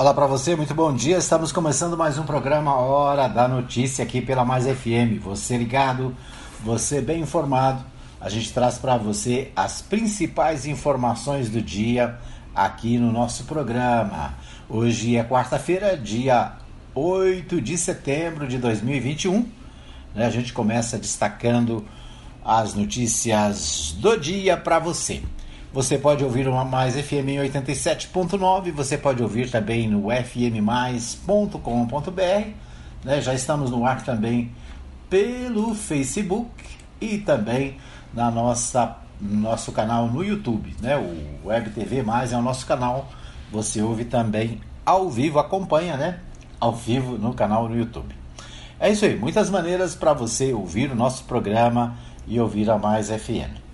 Olá para você, muito bom dia. Estamos começando mais um programa Hora da Notícia aqui pela Mais FM. Você ligado, você bem informado. A gente traz para você as principais informações do dia aqui no nosso programa. Hoje é quarta-feira, dia 8 de setembro de 2021. Né? A gente começa destacando as notícias do dia para você. Você pode ouvir uma Mais FM em 87.9, você pode ouvir também no fmmais.com.br. Né? Já estamos no ar também pelo Facebook e também na nossa nosso canal no YouTube, né? O Web TV Mais é o nosso canal. Você ouve também ao vivo, acompanha, né? Ao vivo no canal no YouTube. É isso aí, muitas maneiras para você ouvir o nosso programa e ouvir a Mais FM.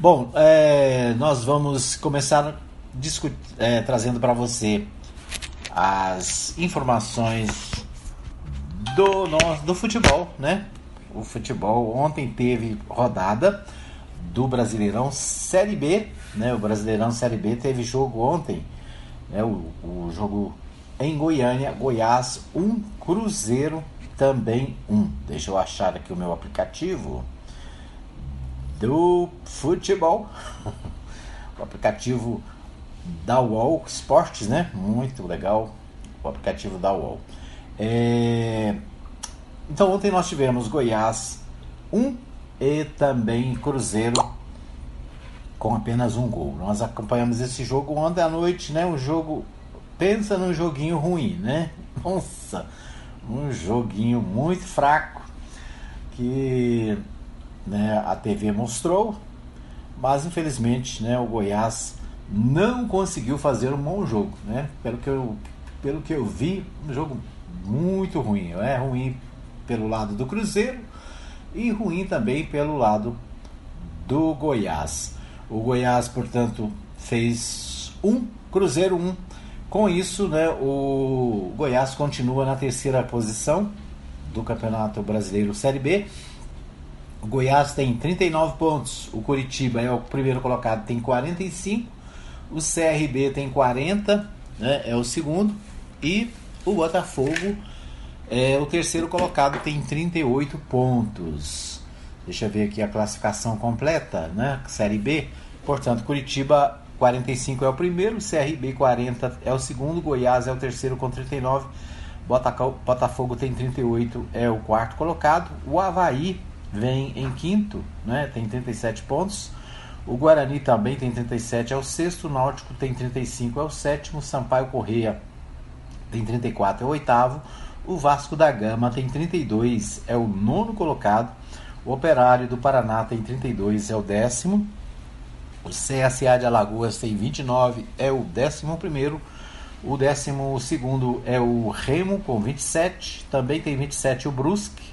Bom, é, nós vamos começar é, trazendo para você as informações do, nosso, do futebol, né? O futebol ontem teve rodada do Brasileirão Série B, né? O Brasileirão Série B teve jogo ontem, né? O, o jogo em Goiânia, Goiás 1, um, Cruzeiro também 1. Um. Deixa eu achar aqui o meu aplicativo do futebol. o aplicativo da UOL Esportes, né? Muito legal o aplicativo da UOL. É... Então ontem nós tivemos Goiás 1 e também Cruzeiro com apenas um gol. Nós acompanhamos esse jogo ontem à noite, né? Um jogo. Pensa num joguinho ruim, né? Nossa, um joguinho muito fraco que né, a TV mostrou, mas infelizmente né, o Goiás não conseguiu fazer um bom jogo. Né? Pelo, que eu, pelo que eu vi, um jogo muito ruim. É ruim pelo lado do Cruzeiro e ruim também pelo lado do Goiás. O Goiás, portanto, fez um, Cruzeiro um. Com isso, né, o Goiás continua na terceira posição do Campeonato Brasileiro Série B o Goiás tem 39 pontos, o Curitiba é o primeiro colocado, tem 45, o CRB tem 40, né, é o segundo, e o Botafogo é o terceiro colocado, tem 38 pontos. Deixa eu ver aqui a classificação completa, né? Série B. Portanto, Curitiba 45 é o primeiro, CRB 40 é o segundo, Goiás é o terceiro com 39, Botafogo tem 38, é o quarto colocado, o Havaí vem em quinto, né, tem 37 pontos. O Guarani também tem 37, é o sexto. O Náutico tem 35, é o sétimo. Sampaio Correia tem 34, é o oitavo. O Vasco da Gama tem 32, é o nono colocado. O Operário do Paraná tem 32, é o décimo. O CSA de Alagoas tem 29, é o décimo primeiro. O décimo segundo é o Remo com 27, também tem 27 o Brusque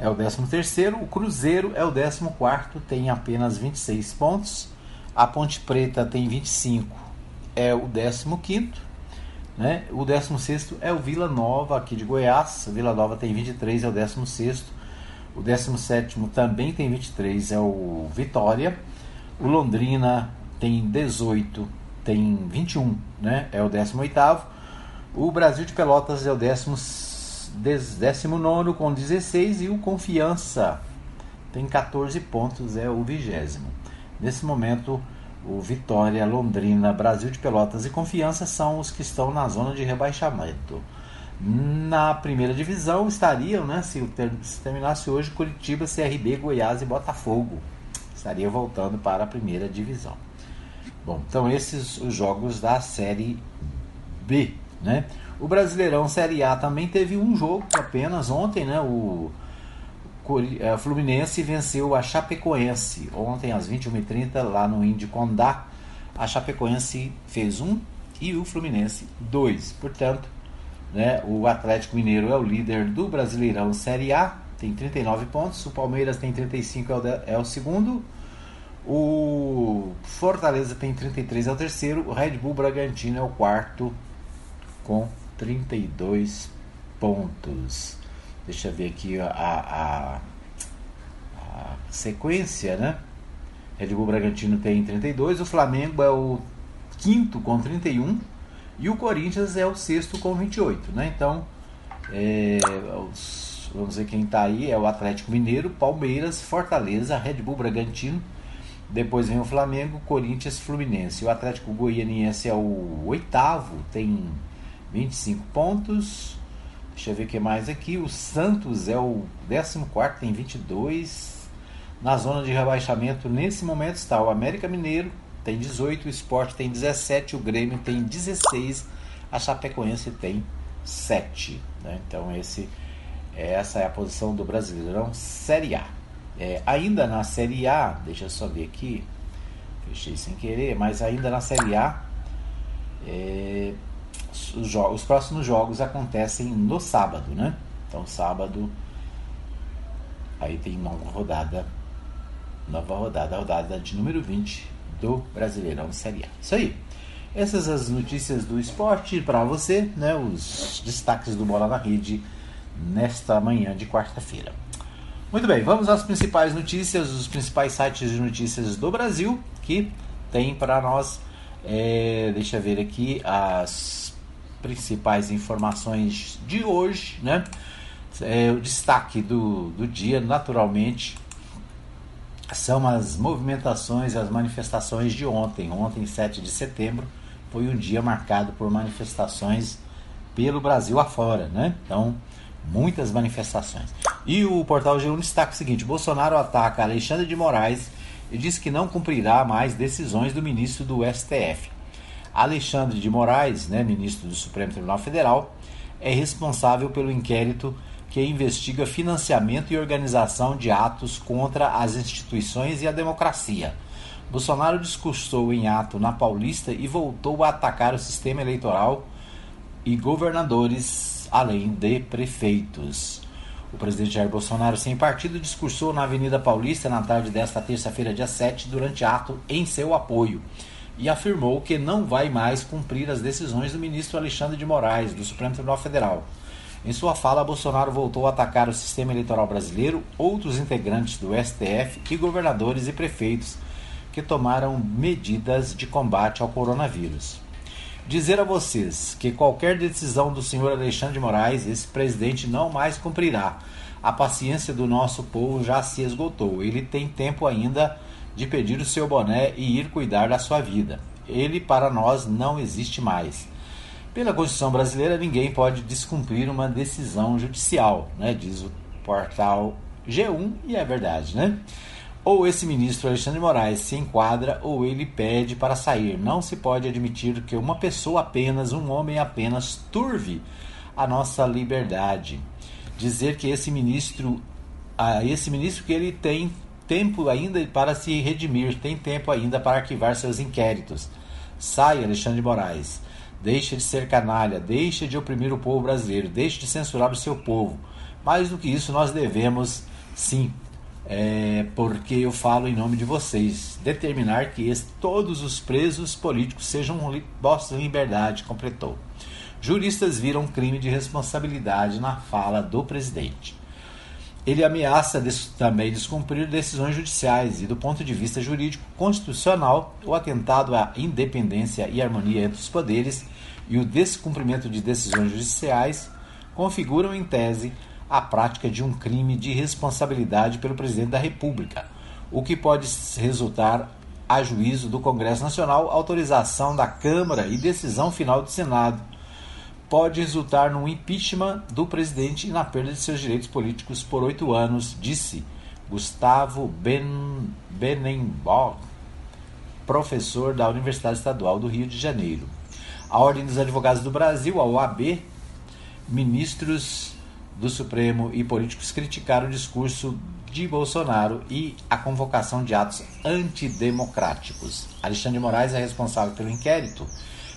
é o 13 terceiro, o Cruzeiro é o 14 quarto, tem apenas 26 pontos. A Ponte Preta tem 25, é o 15 quinto. Né? O 16 é o Vila Nova, aqui de Goiás. O Vila Nova tem 23, é o 16. O 17 também tem 23, é o Vitória. O Londrina tem 18, tem 21, né? é o 18. O Brasil de Pelotas é o 16 19 com 16 e o Confiança tem 14 pontos, é o vigésimo. Nesse momento, o Vitória, Londrina, Brasil de Pelotas e Confiança são os que estão na zona de rebaixamento. Na primeira divisão estariam, né, se, se terminasse hoje, Curitiba, CRB, Goiás e Botafogo. Estaria voltando para a primeira divisão. Bom, então esses os jogos da Série B, né? O Brasileirão Série A também teve um jogo apenas ontem, né? O é, Fluminense venceu a Chapecoense ontem às 21h30 lá no Indy Condá. A Chapecoense fez um e o Fluminense dois. Portanto, né, o Atlético Mineiro é o líder do Brasileirão Série A, tem 39 pontos. O Palmeiras tem 35, é o, é o segundo. O Fortaleza tem 33, é o terceiro. O Red Bull Bragantino é o quarto com 32 pontos. Deixa eu ver aqui a, a, a sequência, né? Red Bull Bragantino tem 32, o Flamengo é o quinto com 31 E o Corinthians é o sexto com 28, né? Então, é, os, vamos ver quem está aí: é o Atlético Mineiro, Palmeiras, Fortaleza, Red Bull Bragantino. Depois vem o Flamengo, Corinthians, Fluminense. O Atlético Goianiense é o oitavo, tem 25 pontos. Deixa eu ver o que mais aqui. O Santos é o 14, tem 22. Na zona de rebaixamento, nesse momento, está o América Mineiro, tem 18, o Sport tem 17, o Grêmio tem 16, a Chapecoense tem 7. Né? Então esse, essa é a posição do Brasileirão Série A. É, ainda na Série A, deixa eu só ver aqui, fechei sem querer, mas ainda na Série A, é, os, os, próximos jogos acontecem no sábado, né? Então sábado aí tem nova rodada, nova rodada, rodada de número 20 do Brasileirão Série A. Isso aí. Essas as notícias do esporte para você, né? Os destaques do Bola na Rede nesta manhã de quarta-feira. Muito bem, vamos às principais notícias, os principais sites de notícias do Brasil que tem para nós. É, deixa eu ver aqui as principais informações de hoje, né? É, o destaque do, do dia, naturalmente, são as movimentações, as manifestações de ontem. Ontem, 7 de setembro, foi um dia marcado por manifestações pelo Brasil afora, né? Então, muitas manifestações. E o portal G1 destaca o seguinte: Bolsonaro ataca Alexandre de Moraes e diz que não cumprirá mais decisões do ministro do STF. Alexandre de Moraes, né, ministro do Supremo Tribunal Federal, é responsável pelo inquérito que investiga financiamento e organização de atos contra as instituições e a democracia. Bolsonaro discursou em ato na Paulista e voltou a atacar o sistema eleitoral e governadores, além de prefeitos. O presidente Jair Bolsonaro, sem partido, discursou na Avenida Paulista na tarde desta terça-feira, dia 7, durante ato em seu apoio, e afirmou que não vai mais cumprir as decisões do ministro Alexandre de Moraes, do Supremo Tribunal Federal. Em sua fala, Bolsonaro voltou a atacar o sistema eleitoral brasileiro, outros integrantes do STF e governadores e prefeitos que tomaram medidas de combate ao coronavírus. Dizer a vocês que qualquer decisão do senhor Alexandre de Moraes, esse presidente não mais cumprirá. A paciência do nosso povo já se esgotou. Ele tem tempo ainda de pedir o seu boné e ir cuidar da sua vida. Ele para nós não existe mais. Pela Constituição brasileira, ninguém pode descumprir uma decisão judicial, né? diz o portal G1, e é verdade, né? Ou esse ministro Alexandre Moraes se enquadra ou ele pede para sair. Não se pode admitir que uma pessoa apenas, um homem apenas, turve a nossa liberdade. Dizer que esse ministro, a esse ministro que ele tem tempo ainda para se redimir, tem tempo ainda para arquivar seus inquéritos. Sai, Alexandre de Moraes. Deixe de ser canalha, deixe de oprimir o povo brasileiro, deixe de censurar o seu povo. Mais do que isso, nós devemos, sim, é, porque eu falo em nome de vocês, determinar que todos os presos políticos sejam postos em liberdade, completou. Juristas viram crime de responsabilidade na fala do presidente. Ele ameaça des também descumprir decisões judiciais e, do ponto de vista jurídico constitucional, o atentado à independência e harmonia entre os poderes e o descumprimento de decisões judiciais configuram, em tese, a prática de um crime de responsabilidade pelo presidente da República, o que pode resultar, a juízo do Congresso Nacional, autorização da Câmara e decisão final do Senado pode resultar no impeachment do presidente e na perda de seus direitos políticos por oito anos, disse Gustavo ben, professor da Universidade Estadual do Rio de Janeiro. A Ordem dos Advogados do Brasil, a OAB, ministros do Supremo e políticos criticaram o discurso de Bolsonaro e a convocação de atos antidemocráticos. Alexandre Moraes é responsável pelo inquérito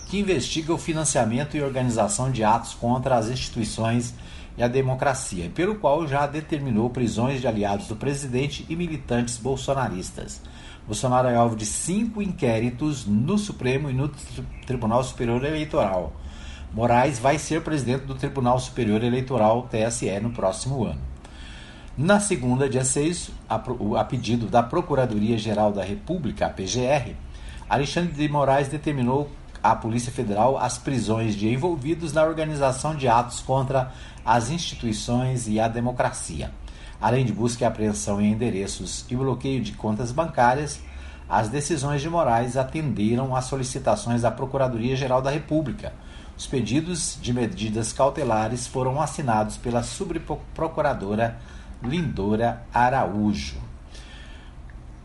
que investiga o financiamento e organização de atos contra as instituições e a democracia, pelo qual já determinou prisões de aliados do presidente e militantes bolsonaristas. Bolsonaro é alvo de cinco inquéritos no Supremo e no Tribunal Superior Eleitoral. Moraes vai ser presidente do Tribunal Superior Eleitoral, TSE, no próximo ano. Na segunda, dia 6, a, a pedido da Procuradoria-Geral da República, a PGR, Alexandre de Moraes determinou a Polícia Federal as prisões de envolvidos na organização de atos contra as instituições e a democracia. Além de busca e apreensão em endereços e bloqueio de contas bancárias, as decisões de Moraes atenderam às solicitações da Procuradoria-Geral da República. Os pedidos de medidas cautelares foram assinados pela subprocuradora Lindora Araújo.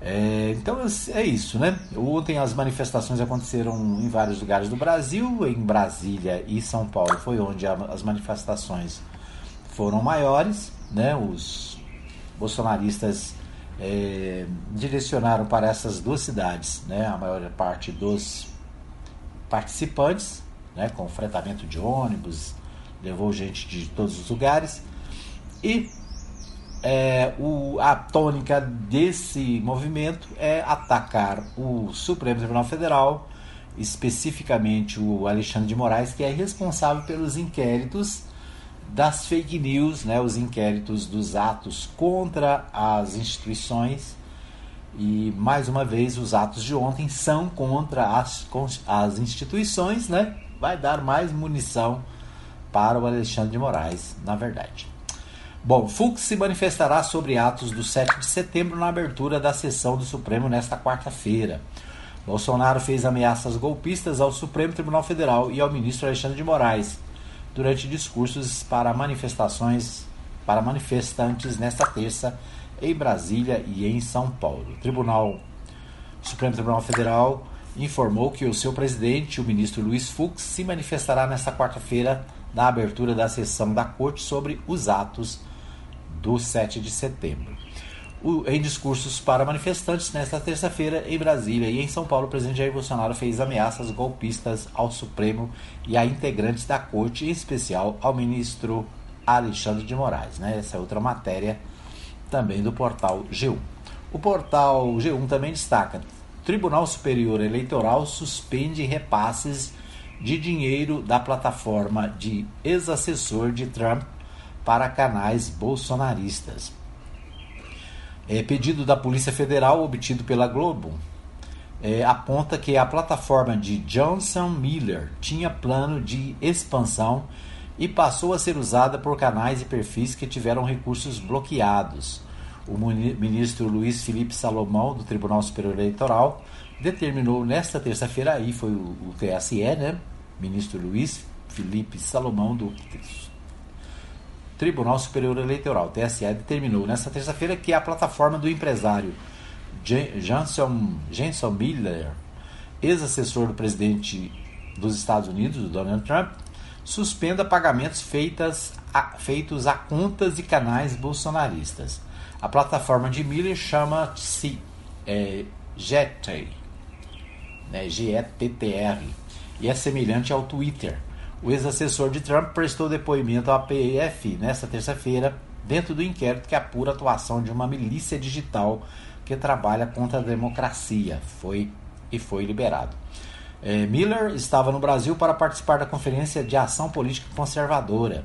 É, então é isso, né? Ontem as manifestações aconteceram em vários lugares do Brasil, em Brasília e São Paulo foi onde as manifestações foram maiores, né? Os bolsonaristas é, direcionaram para essas duas cidades, né? A maior parte dos participantes, né? Com fretamento de ônibus, levou gente de todos os lugares e é, o, a tônica desse movimento é atacar o Supremo Tribunal Federal, especificamente o Alexandre de Moraes, que é responsável pelos inquéritos das fake news, né, os inquéritos dos atos contra as instituições. E mais uma vez, os atos de ontem são contra as, as instituições, né? Vai dar mais munição para o Alexandre de Moraes, na verdade. Bom, Fux se manifestará sobre atos do 7 de setembro na abertura da sessão do Supremo nesta quarta-feira. Bolsonaro fez ameaças golpistas ao Supremo Tribunal Federal e ao ministro Alexandre de Moraes durante discursos para manifestações para manifestantes nesta terça em Brasília e em São Paulo. O Tribunal o Supremo Tribunal Federal informou que o seu presidente, o ministro Luiz Fux, se manifestará nesta quarta-feira na abertura da sessão da Corte sobre os atos do 7 de setembro. O, em discursos para manifestantes nesta terça-feira em Brasília e em São Paulo, o presidente Jair Bolsonaro fez ameaças golpistas ao Supremo e a integrantes da corte, em especial ao ministro Alexandre de Moraes. Né? Essa é outra matéria também do portal G1. O portal G1 também destaca: Tribunal Superior Eleitoral suspende repasses de dinheiro da plataforma de ex-assessor de Trump para canais bolsonaristas. É, pedido da Polícia Federal obtido pela Globo é, aponta que a plataforma de Johnson Miller tinha plano de expansão e passou a ser usada por canais e perfis que tiveram recursos bloqueados. O ministro Luiz Felipe Salomão, do Tribunal Superior Eleitoral, determinou nesta terça-feira, aí foi o, o TSE, né? Ministro Luiz Felipe Salomão, do Tribunal Superior Eleitoral, TSE, determinou nesta terça-feira que a plataforma do empresário Jenson Miller, ex-assessor do presidente dos Estados Unidos, do Donald Trump, suspenda pagamentos feitas a, feitos a contas e canais bolsonaristas. A plataforma de Miller chama-se é, GETR, né, G-E-T-T-R, e é semelhante ao Twitter. O ex-assessor de Trump prestou depoimento à PF nesta terça-feira, dentro do inquérito que apura a atuação de uma milícia digital que trabalha contra a democracia. Foi e foi liberado. É, Miller estava no Brasil para participar da Conferência de Ação Política Conservadora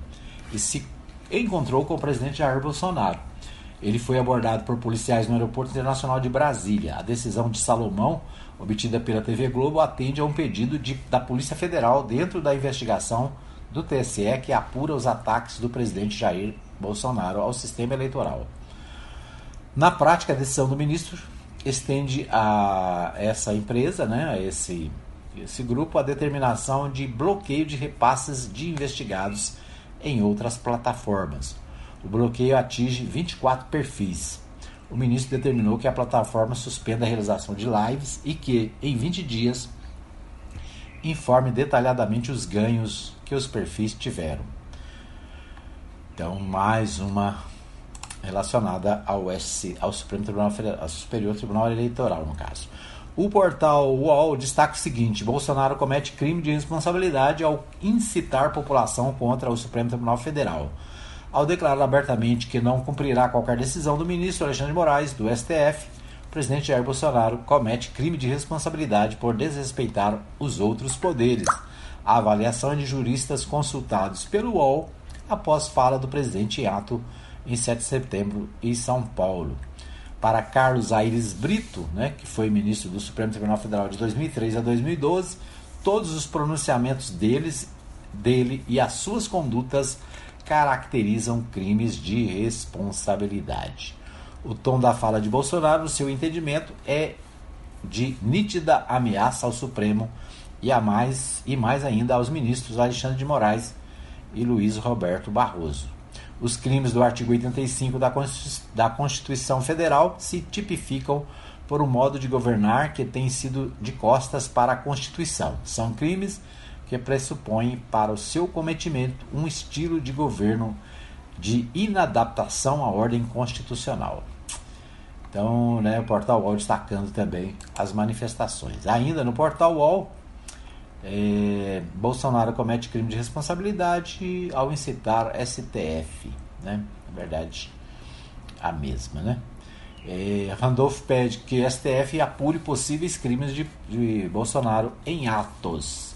e se encontrou com o presidente Jair Bolsonaro. Ele foi abordado por policiais no Aeroporto Internacional de Brasília. A decisão de Salomão obtida pela TV Globo atende a um pedido de, da Polícia Federal dentro da investigação do TSE que apura os ataques do presidente Jair Bolsonaro ao sistema eleitoral. Na prática, a decisão do ministro estende a essa empresa, né, a esse, esse grupo, a determinação de bloqueio de repasses de investigados em outras plataformas. O bloqueio atinge 24 perfis o ministro determinou que a plataforma suspenda a realização de lives e que, em 20 dias, informe detalhadamente os ganhos que os perfis tiveram. Então, mais uma relacionada ao, SC, ao Supremo Tribunal Federal, ao Superior Tribunal Eleitoral, no caso. O portal UOL destaca o seguinte: Bolsonaro comete crime de responsabilidade ao incitar população contra o Supremo Tribunal Federal ao declarar abertamente que não cumprirá qualquer decisão do ministro Alexandre de Moraes, do STF, o presidente Jair Bolsonaro comete crime de responsabilidade por desrespeitar os outros poderes. A avaliação é de juristas consultados pelo UOL após fala do presidente em ato em 7 de setembro em São Paulo. Para Carlos Aires Brito, né, que foi ministro do Supremo Tribunal Federal de 2003 a 2012, todos os pronunciamentos deles, dele e as suas condutas caracterizam crimes de responsabilidade. O tom da fala de Bolsonaro, no seu entendimento, é de nítida ameaça ao Supremo e a mais e mais ainda aos ministros Alexandre de Moraes e Luiz Roberto Barroso. Os crimes do artigo 85 da Constituição Federal se tipificam por um modo de governar que tem sido de costas para a Constituição. São crimes que pressupõem para o seu cometimento um estilo de governo de inadaptação à ordem constitucional. Então, né, o Portal UOL destacando também as manifestações. Ainda no Portal UOL, é, Bolsonaro comete crime de responsabilidade ao incitar STF, né? Na verdade, a mesma, né? É, Randolph pede que STF apure possíveis crimes de, de Bolsonaro em atos.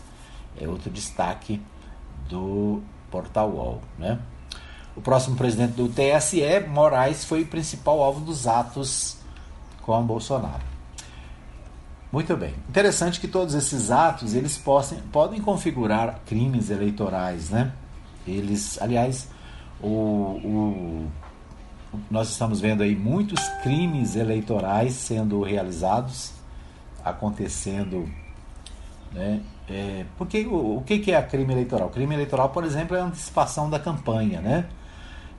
É outro destaque do Portal UOL, né? O próximo presidente do TSE, Moraes, foi o principal alvo dos atos com Bolsonaro. Muito bem. Interessante que todos esses atos eles possam, podem configurar crimes eleitorais, né? Eles, aliás, o, o, nós estamos vendo aí muitos crimes eleitorais sendo realizados, acontecendo, né? É, porque o, o que, é crime eleitoral? Crime eleitoral, por exemplo, é a antecipação da campanha, né?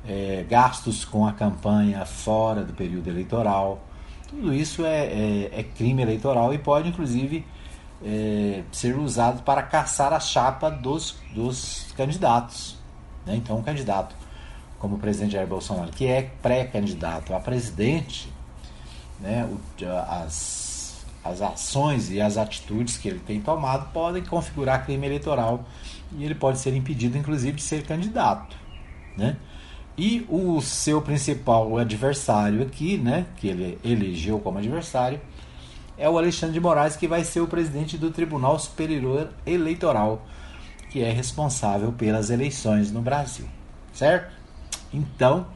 É, gastos com a campanha fora do período eleitoral tudo isso é, é, é crime eleitoral e pode, inclusive, é, ser usado para caçar a chapa dos, dos candidatos. Né? Então, um candidato como o presidente Jair Bolsonaro, que é pré-candidato a presidente, né, as, as ações e as atitudes que ele tem tomado podem configurar crime eleitoral e ele pode ser impedido, inclusive, de ser candidato. Né? E o seu principal adversário aqui, né, que ele elegeu como adversário, é o Alexandre de Moraes, que vai ser o presidente do Tribunal Superior Eleitoral, que é responsável pelas eleições no Brasil. Certo? Então,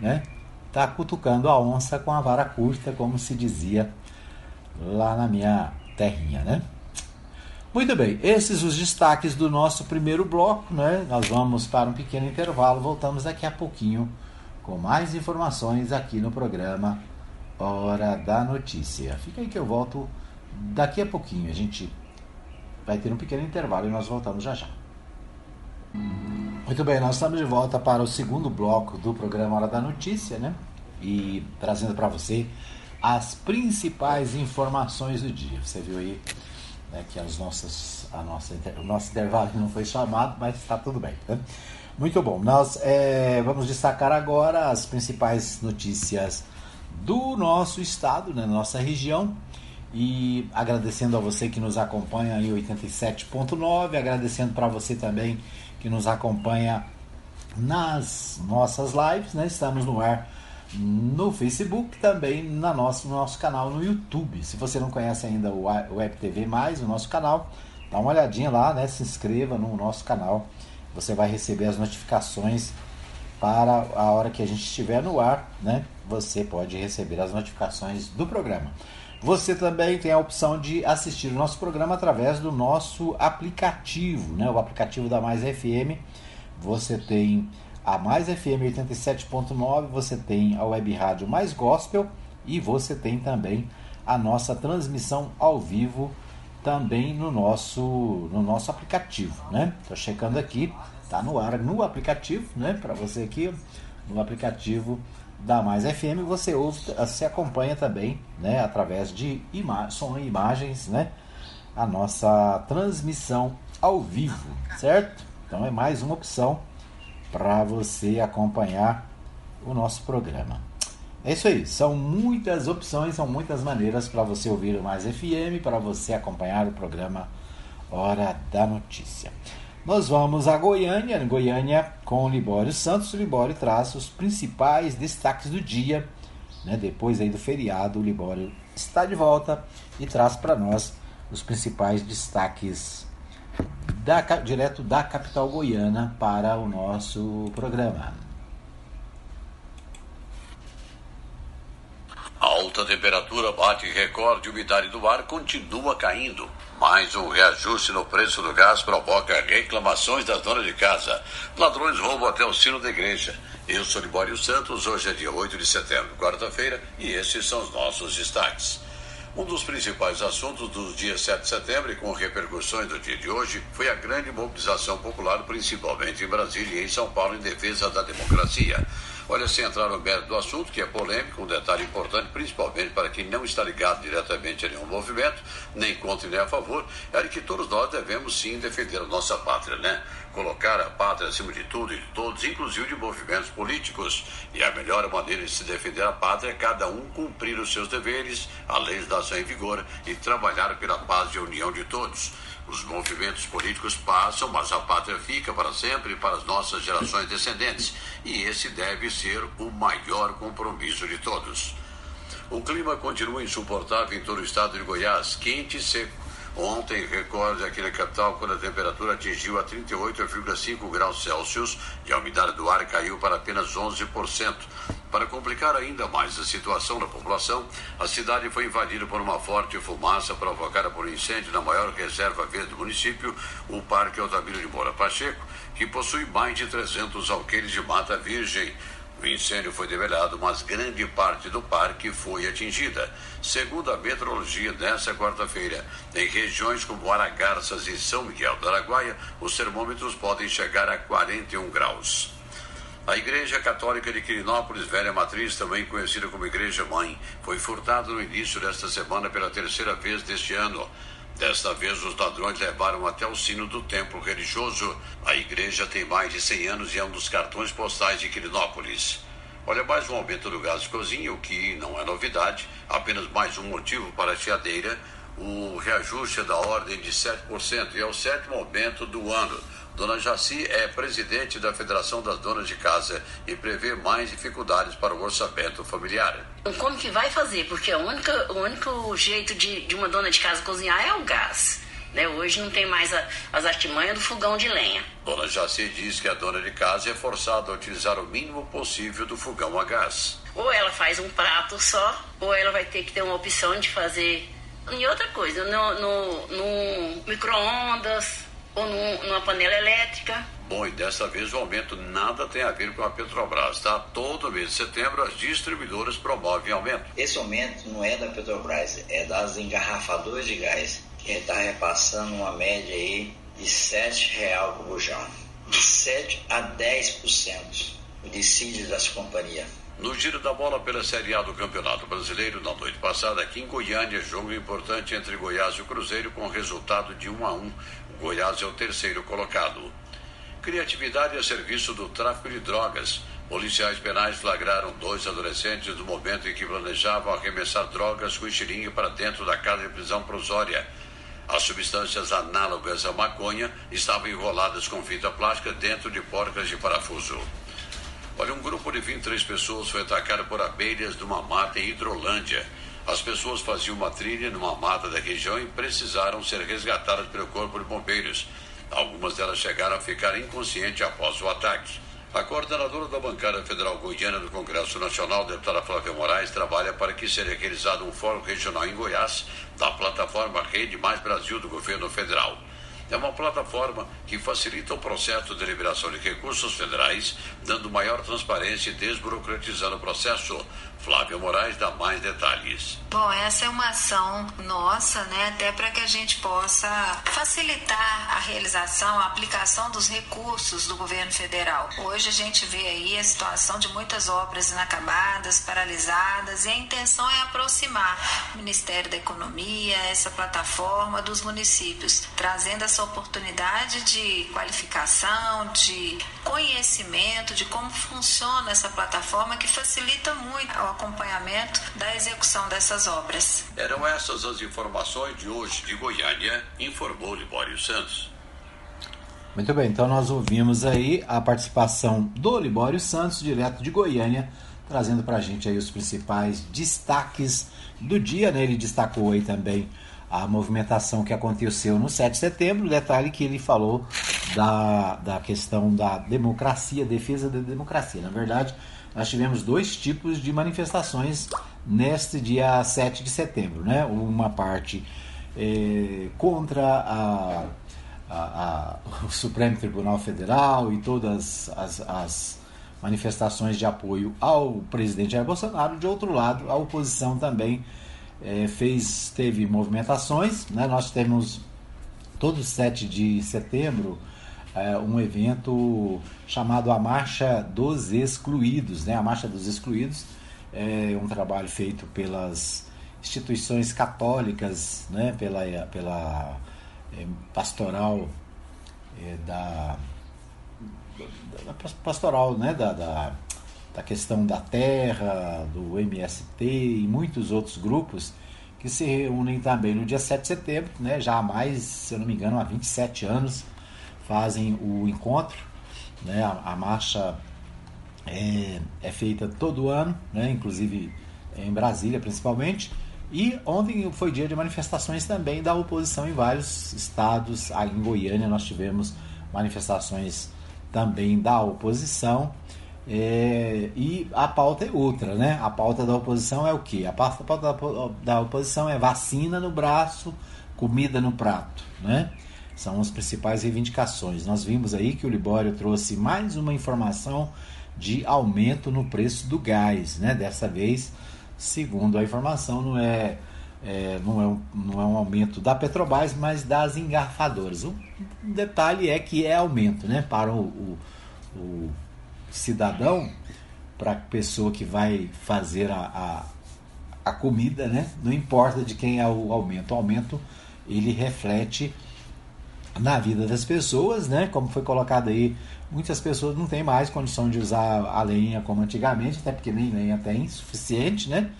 né, tá cutucando a onça com a vara curta, como se dizia lá na minha terrinha, né? Muito bem, esses os destaques do nosso primeiro bloco, né? Nós vamos para um pequeno intervalo, voltamos daqui a pouquinho com mais informações aqui no programa Hora da Notícia. Fica aí que eu volto daqui a pouquinho. A gente vai ter um pequeno intervalo e nós voltamos já já. Muito bem, nós estamos de volta para o segundo bloco do programa Hora da Notícia, né? E trazendo para você as principais informações do dia. Você viu aí né, que as nossas, a nossa, o nosso intervalo não foi chamado, mas está tudo bem. Né? Muito bom. Nós é, vamos destacar agora as principais notícias do nosso estado, né, nossa região. E agradecendo a você que nos acompanha em 87.9, agradecendo para você também que nos acompanha nas nossas lives, né? Estamos no ar no Facebook, também na nosso, no nosso canal no YouTube. Se você não conhece ainda o Web TV Mais, o nosso canal, dá uma olhadinha lá, né? Se inscreva no nosso canal. Você vai receber as notificações para a hora que a gente estiver no ar, né? Você pode receber as notificações do programa. Você também tem a opção de assistir o nosso programa através do nosso aplicativo, né? O aplicativo da Mais FM. Você tem a Mais FM 87.9, você tem a web rádio Mais Gospel e você tem também a nossa transmissão ao vivo também no nosso no nosso aplicativo, né? Tô checando aqui, tá no ar no aplicativo, né? Para você aqui no aplicativo da Mais FM, você ouve, se acompanha também, né, através de ima som e imagens, né? A nossa transmissão ao vivo, certo? Então é mais uma opção para você acompanhar o nosso programa. É isso aí, são muitas opções, são muitas maneiras para você ouvir o Mais FM, para você acompanhar o programa Hora da Notícia. Nós vamos a Goiânia, Goiânia com o Libório Santos. O Libório traz os principais destaques do dia. Né? Depois aí do feriado, o Libório está de volta e traz para nós os principais destaques da, direto da capital goiana para o nosso programa. A alta temperatura bate recorde e umidade do ar continua caindo. Mais um reajuste no preço do gás provoca reclamações das donas de casa. Ladrões roubam até o sino da igreja. Eu sou Libório Santos, hoje é dia 8 de setembro, quarta-feira, e esses são os nossos destaques. Um dos principais assuntos do dia 7 de setembro e com repercussões do dia de hoje foi a grande mobilização popular, principalmente em Brasília e em São Paulo, em defesa da democracia. Olha, sem entrar no mérito do assunto, que é polêmico, um detalhe importante, principalmente para quem não está ligado diretamente a nenhum movimento, nem contra nem a favor, é que todos nós devemos sim defender a nossa pátria, né? Colocar a pátria acima de tudo e de todos, inclusive de movimentos políticos. E a melhor maneira de se defender a pátria é cada um cumprir os seus deveres, a legislação em vigor e trabalhar pela paz e união de todos. Os movimentos políticos passam, mas a pátria fica para sempre para as nossas gerações descendentes. E esse deve ser o maior compromisso de todos. O clima continua insuportável em todo o estado de Goiás, quente e seco. Ontem, recorde aqui na capital, quando a temperatura atingiu a 38,5 graus Celsius e a umidade do ar caiu para apenas 11%. Para complicar ainda mais a situação da população, a cidade foi invadida por uma forte fumaça provocada por um incêndio na maior reserva verde do município, o Parque Altamiro de Moura Pacheco, que possui mais de 300 alqueires de mata virgem. O incêndio foi develado, mas grande parte do parque foi atingida. Segundo a meteorologia desta quarta-feira, em regiões como Aragarças e São Miguel do Araguaia, os termômetros podem chegar a 41 graus. A Igreja Católica de Quirinópolis, Velha Matriz, também conhecida como Igreja Mãe, foi furtada no início desta semana pela terceira vez deste ano. Desta vez, os ladrões levaram até o sino do templo religioso. A igreja tem mais de 100 anos e é um dos cartões postais de Quirinópolis. Olha, mais um aumento do gás de cozinha, o que não é novidade, apenas mais um motivo para a chiadeira. O reajuste da ordem de 7% e é o sétimo aumento do ano. Dona Jaci é presidente da Federação das Donas de Casa e prevê mais dificuldades para o orçamento familiar. Como que vai fazer? Porque a única, o único jeito de, de uma dona de casa cozinhar é o gás. Né? Hoje não tem mais a, as artimanhas do fogão de lenha. Dona Jaci diz que a dona de casa é forçada a utilizar o mínimo possível do fogão a gás. Ou ela faz um prato só, ou ela vai ter que ter uma opção de fazer. E outra coisa, no, no, no micro-ondas, ou num, numa panela elétrica. Bom, e dessa vez o aumento nada tem a ver com a Petrobras, tá? Todo mês de setembro as distribuidoras promovem aumento. Esse aumento não é da Petrobras, é das engarrafadoras de gás, que está repassando uma média aí de R$ real por bujão, de 7 a 10% o dissídio das companhias. No giro da bola pela Série A do Campeonato Brasileiro, na noite passada, aqui em Goiânia, jogo importante entre Goiás e o Cruzeiro com resultado de 1 a 1. O Goiás é o terceiro colocado. Criatividade a serviço do tráfico de drogas. Policiais penais flagraram dois adolescentes no momento em que planejavam arremessar drogas com estilingue para dentro da casa de prisão provisória. As substâncias análogas à maconha estavam enroladas com fita plástica dentro de porcas de parafuso. Olha, um grupo de 23 pessoas foi atacado por abelhas numa mata em Hidrolândia. As pessoas faziam uma trilha numa mata da região e precisaram ser resgatadas pelo Corpo de Bombeiros. Algumas delas chegaram a ficar inconscientes após o ataque. A coordenadora da bancada federal goiana do Congresso Nacional, deputada Flávia Moraes, trabalha para que seja realizado um fórum regional em Goiás da plataforma Rede Mais Brasil do governo federal é uma plataforma que facilita o processo de liberação de recursos federais, dando maior transparência e desburocratizando o processo. Flávia Moraes dá mais detalhes. Bom, essa é uma ação nossa, né, até para que a gente possa facilitar a realização, a aplicação dos recursos do governo federal. Hoje a gente vê aí a situação de muitas obras inacabadas, paralisadas, e a intenção é aproximar o Ministério da Economia, essa plataforma dos municípios, trazendo essa oportunidade de qualificação, de conhecimento de como funciona essa plataforma que facilita muito o acompanhamento da execução dessas obras. Eram essas as informações de hoje de Goiânia, informou Libório Santos. Muito bem, então nós ouvimos aí a participação do Libório Santos, direto de Goiânia, trazendo para a gente aí os principais destaques do dia. Né? Ele destacou aí também a movimentação que aconteceu no 7 de setembro, detalhe que ele falou da, da questão da democracia, defesa da democracia. Na verdade, nós tivemos dois tipos de manifestações neste dia 7 de setembro. Né? Uma parte é, contra a, a, a, o Supremo Tribunal Federal e todas as, as manifestações de apoio ao presidente Jair Bolsonaro. De outro lado, a oposição também é, fez, teve movimentações. Né? Nós temos todo 7 de setembro é, um evento chamado a Marcha dos Excluídos. Né? A Marcha dos Excluídos é um trabalho feito pelas instituições católicas, né? pela, pela é, pastoral é, da, da, pastoral né? da, da, da questão da terra, do MST e muitos outros grupos que se reúnem também no dia 7 de setembro, né? já há mais, se eu não me engano, há 27 anos fazem o encontro. Né? A, a marcha é, é, feita todo ano, né? inclusive em Brasília principalmente. E ontem foi dia de manifestações também da oposição em vários estados. Em Goiânia nós tivemos manifestações também da oposição. É, e a pauta é outra, né? A pauta da oposição é o que? A pauta, a pauta da oposição é vacina no braço, comida no prato, né? São as principais reivindicações. Nós vimos aí que o Libório trouxe mais uma informação de aumento no preço do gás, né? Dessa vez, segundo a informação, não é, é não, é não é um aumento da Petrobras, mas das engarrafadoras. O detalhe é que é aumento, né? Para o, o, o cidadão, para a pessoa que vai fazer a, a, a, comida, né? não importa de quem é o aumento. O aumento ele reflete na vida das pessoas, né? como foi colocado aí, muitas pessoas não têm mais condição de usar a lenha como antigamente, até porque nem lenha tem suficiente, né?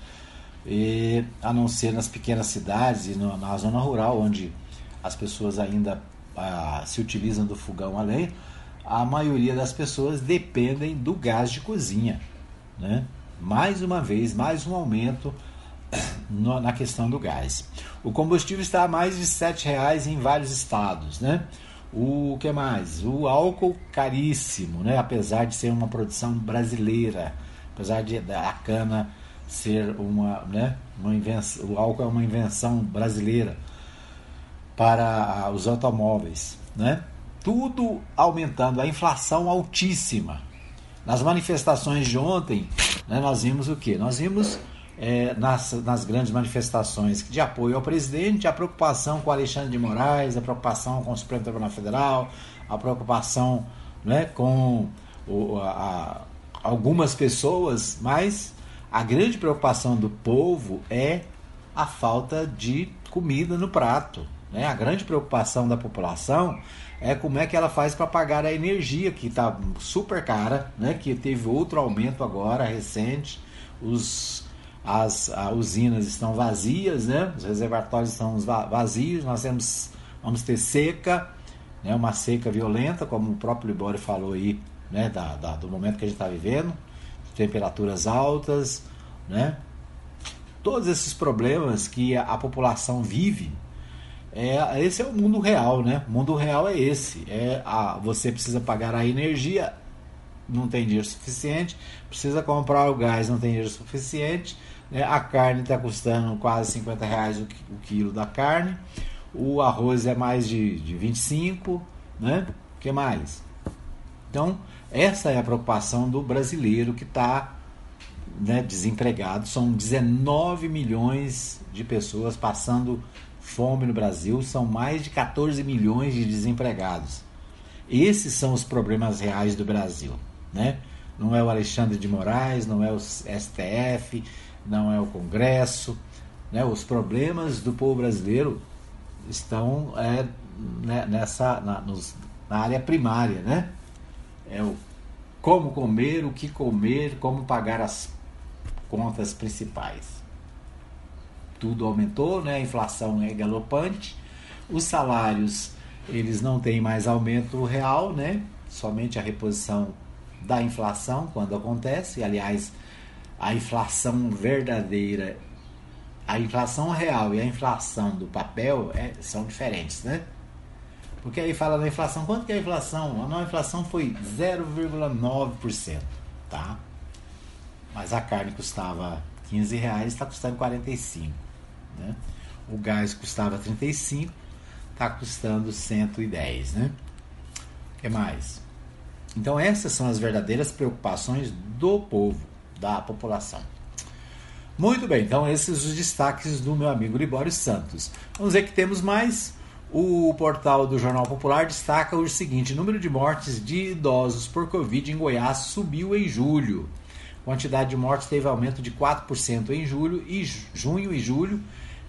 E, a não ser nas pequenas cidades e no, na zona rural, onde as pessoas ainda ah, se utilizam do fogão a lenha a maioria das pessoas dependem do gás de cozinha. Né? Mais uma vez, mais um aumento na questão do gás. O combustível está a mais de R$ reais em vários estados. Né? O que mais? O álcool caríssimo, né? apesar de ser uma produção brasileira, apesar de a cana ser uma, né, uma invenção, o álcool é uma invenção brasileira para os automóveis, né? tudo aumentando, a inflação altíssima. Nas manifestações de ontem, né, nós vimos o que? Nós vimos é, nas, nas grandes manifestações de apoio ao presidente, a preocupação com Alexandre de Moraes, a preocupação com o Supremo Tribunal Federal, a preocupação né, com o, a, algumas pessoas, mas a grande preocupação do povo é a falta de comida no prato. Né? A grande preocupação da população é como é que ela faz para pagar a energia que está super cara, né? Que teve outro aumento agora recente, os as, as usinas estão vazias, né? Os reservatórios estão vazios, nós temos vamos ter seca, né? Uma seca violenta, como o próprio Libório falou aí, né? Da, da do momento que a gente está vivendo, temperaturas altas, né? Todos esses problemas que a, a população vive é, esse é o mundo real, né? O mundo real é esse. É a, você precisa pagar a energia, não tem dinheiro suficiente, precisa comprar o gás, não tem dinheiro suficiente, né? a carne está custando quase 50 reais o, quilo da carne, o arroz é mais de, de 25, né? O que mais? Então, essa é a preocupação do brasileiro que está né, desempregado. São 19 milhões de pessoas passando fome no Brasil, são mais de 14 milhões de desempregados. Esses são os problemas reais do Brasil, né? Não é o Alexandre de Moraes, não é o STF, não é o Congresso, né? Os problemas do povo brasileiro estão é, né, nessa na, nos, na área primária, né? É o como comer, o que comer, como pagar as contas principais tudo aumentou, né? a inflação é galopante, os salários eles não têm mais aumento real, né? somente a reposição da inflação quando acontece. Aliás, a inflação verdadeira, a inflação real e a inflação do papel é, são diferentes, né? Porque aí fala da inflação, quanto que é a inflação? A nova inflação foi 0,9%, tá? Mas a carne custava 15 reais, está custando 45. Né? o gás custava 35, está custando 110, né? O que mais? Então essas são as verdadeiras preocupações do povo, da população. Muito bem, então esses os destaques do meu amigo Libório Santos. Vamos ver que temos mais. O portal do Jornal Popular destaca o seguinte: número de mortes de idosos por Covid em Goiás subiu em julho. Quantidade de mortes teve aumento de 4% em julho e junho e julho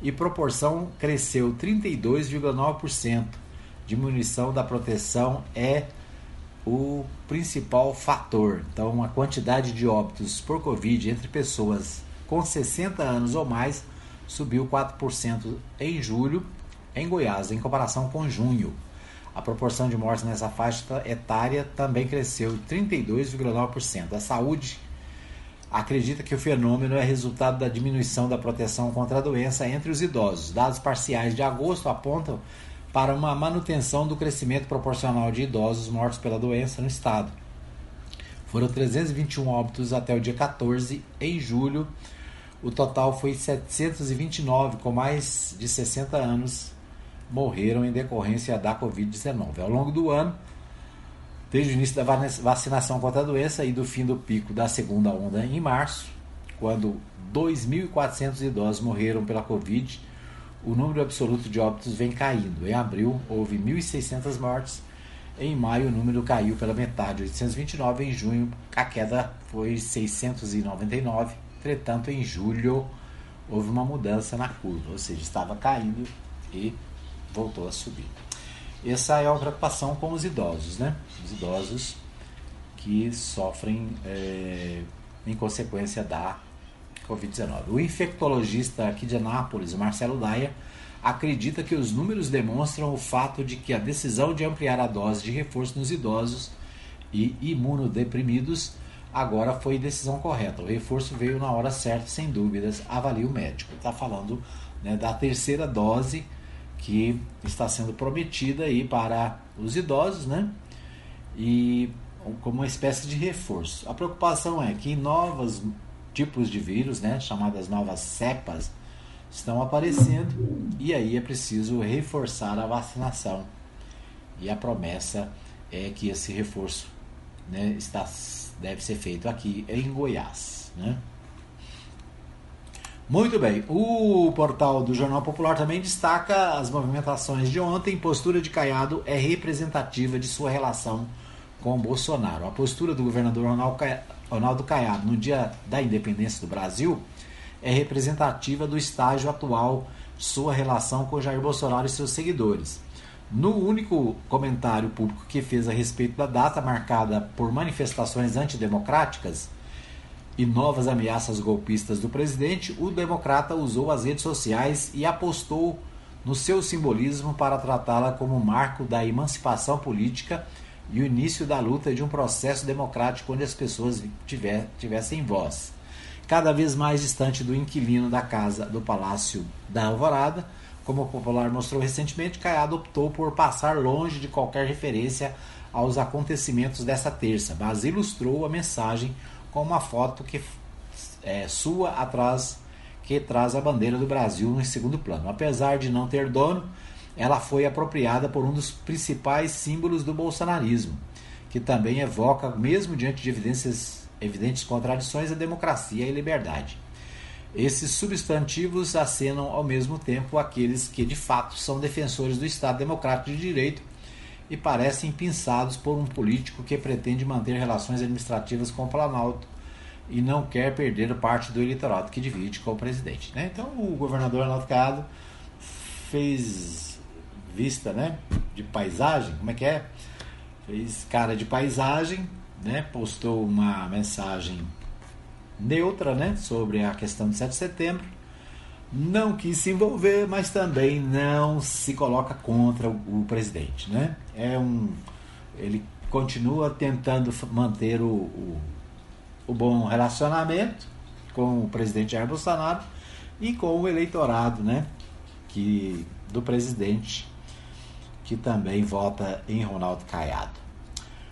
e proporção cresceu 32,9%. Diminuição da proteção é o principal fator. Então, a quantidade de óbitos por Covid entre pessoas com 60 anos ou mais subiu 4% em julho em Goiás, em comparação com junho. A proporção de mortes nessa faixa etária também cresceu 32,9%. A saúde acredita que o fenômeno é resultado da diminuição da proteção contra a doença entre os idosos. Dados parciais de agosto apontam para uma manutenção do crescimento proporcional de idosos mortos pela doença no estado. Foram 321 óbitos até o dia 14. Em julho, o total foi 729, com mais de 60 anos morreram em decorrência da Covid-19. Ao longo do ano, desde o início da vacinação contra a doença e do fim do pico da segunda onda em março, quando 2.400 idosos morreram pela Covid, o número absoluto de óbitos vem caindo. Em abril, houve 1.600 mortes. Em maio, o número caiu pela metade, 829. Em junho, a queda foi 699. Entretanto, em julho, houve uma mudança na curva, ou seja, estava caindo e voltou a subir. Essa é uma preocupação com os idosos, né? Os idosos que sofrem é, em consequência da Covid-19. O infectologista aqui de Anápolis, Marcelo Daia, acredita que os números demonstram o fato de que a decisão de ampliar a dose de reforço nos idosos e imunodeprimidos agora foi decisão correta. O reforço veio na hora certa, sem dúvidas, avalia o médico. Está falando né, da terceira dose que está sendo prometida aí para os idosos, né? E como uma espécie de reforço. A preocupação é que novos tipos de vírus, né, chamadas novas cepas, estão aparecendo e aí é preciso reforçar a vacinação. E a promessa é que esse reforço né, está, deve ser feito aqui em Goiás. Né? Muito bem. O portal do Jornal Popular também destaca as movimentações de ontem. Postura de Caiado é representativa de sua relação com Bolsonaro. A postura do governador Ronaldo Caiado no dia da independência do Brasil é representativa do estágio atual sua relação com Jair Bolsonaro e seus seguidores. No único comentário público que fez a respeito da data marcada por manifestações antidemocráticas, e novas ameaças golpistas do presidente, o democrata usou as redes sociais e apostou no seu simbolismo para tratá-la como marco da emancipação política e o início da luta de um processo democrático onde as pessoas tiver, tivessem voz. Cada vez mais distante do inquilino da casa do Palácio da Alvorada, como o Popular mostrou recentemente, Caiado optou por passar longe de qualquer referência aos acontecimentos dessa terça, mas ilustrou a mensagem com uma foto que é sua atrás que traz a bandeira do Brasil no segundo plano. Apesar de não ter dono, ela foi apropriada por um dos principais símbolos do bolsonarismo, que também evoca, mesmo diante de evidências, evidentes contradições, a democracia e a liberdade. Esses substantivos acenam ao mesmo tempo aqueles que de fato são defensores do Estado Democrático de Direito e parecem pinçados por um político que pretende manter relações administrativas com o Planalto e não quer perder parte do eleitorado que divide com o presidente. Né? Então o governador Arnaldo Cado fez vista né, de paisagem, como é que é? Fez cara de paisagem, né, postou uma mensagem neutra né, sobre a questão do 7 de setembro não quis se envolver, mas também não se coloca contra o, o presidente, né? É um, ele continua tentando manter o, o, o, bom relacionamento com o presidente Jair Bolsonaro e com o eleitorado, né? Que do presidente que também vota em Ronaldo Caiado.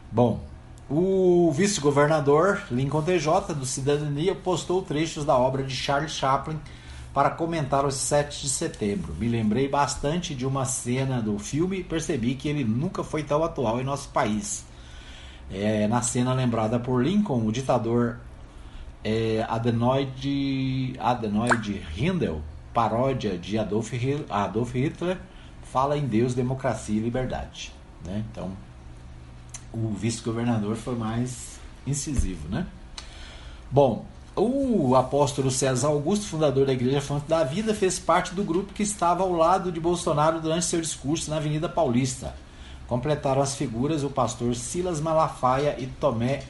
Bom, o vice-governador Lincoln TJ do Cidadania postou trechos da obra de Charles Chaplin para comentar os 7 de setembro. Me lembrei bastante de uma cena do filme e percebi que ele nunca foi tão atual em nosso país. É, na cena lembrada por Lincoln, o ditador é, Adenoid, Adenoid Hindel, paródia de Adolf Hitler, fala em Deus, democracia e liberdade. Né? Então, o vice-governador foi mais incisivo. Né? Bom, o apóstolo César Augusto, fundador da Igreja Fonte da Vida, fez parte do grupo que estava ao lado de Bolsonaro durante seu discurso na Avenida Paulista. Completaram as figuras o pastor Silas Malafaia e Tomé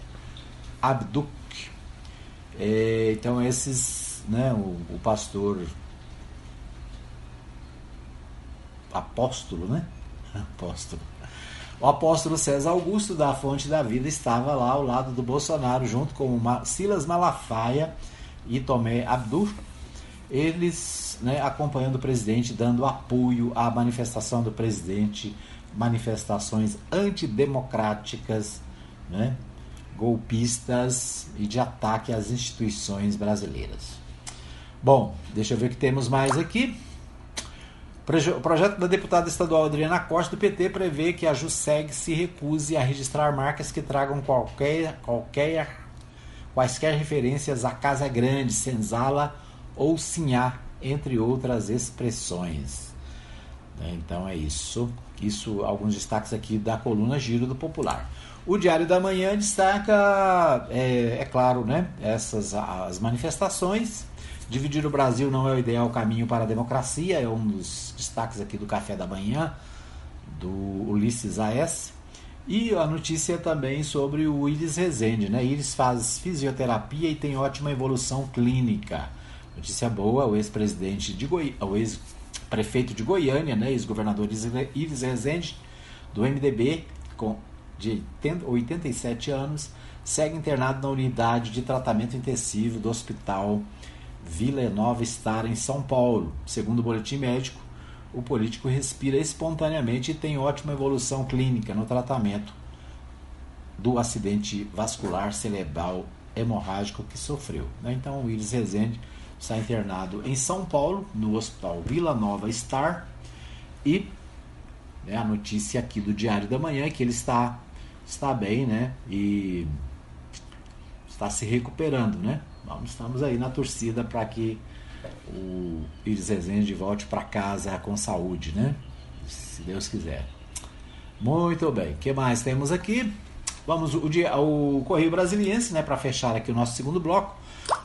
Abduc. É, então esses, né, o, o pastor apóstolo, né? Apóstolo o apóstolo César Augusto da Fonte da Vida estava lá ao lado do Bolsonaro, junto com Silas Malafaia e Tomé Abdur, eles né, acompanhando o presidente, dando apoio à manifestação do presidente, manifestações antidemocráticas, né, golpistas e de ataque às instituições brasileiras. Bom, deixa eu ver o que temos mais aqui. O projeto da deputada estadual Adriana Costa do PT prevê que a JUSEG se recuse a registrar marcas que tragam qualquer, qualquer quaisquer referências à Casa Grande, Senzala ou Sinhá, entre outras expressões. Né, então é isso. Isso, alguns destaques aqui da coluna Giro do Popular. O Diário da Manhã destaca, é, é claro, né, essas as manifestações Dividir o Brasil não é o ideal caminho para a democracia, é um dos destaques aqui do Café da Manhã, do Ulisses A.S. E a notícia também sobre o Iris Rezende. Né? Iris faz fisioterapia e tem ótima evolução clínica. Notícia boa, o ex-presidente de Goi... o ex-prefeito de Goiânia, né? ex-governador Iris Rezende, do MDB, com de 87 anos, segue internado na unidade de tratamento intensivo do Hospital Vila Nova Star, em São Paulo. Segundo o boletim médico, o político respira espontaneamente e tem ótima evolução clínica no tratamento do acidente vascular cerebral hemorrágico que sofreu. Né? Então, o Iris Rezende está internado em São Paulo, no Hospital Vila Nova Star, e né, a notícia aqui do Diário da Manhã é que ele está, está bem, né? E está se recuperando, né? Vamos, estamos aí na torcida para que o Iris Rezende volte para casa com saúde, né? Se Deus quiser. Muito bem. O que mais temos aqui? Vamos o, dia, o Correio Brasiliense, né, para fechar aqui o nosso segundo bloco.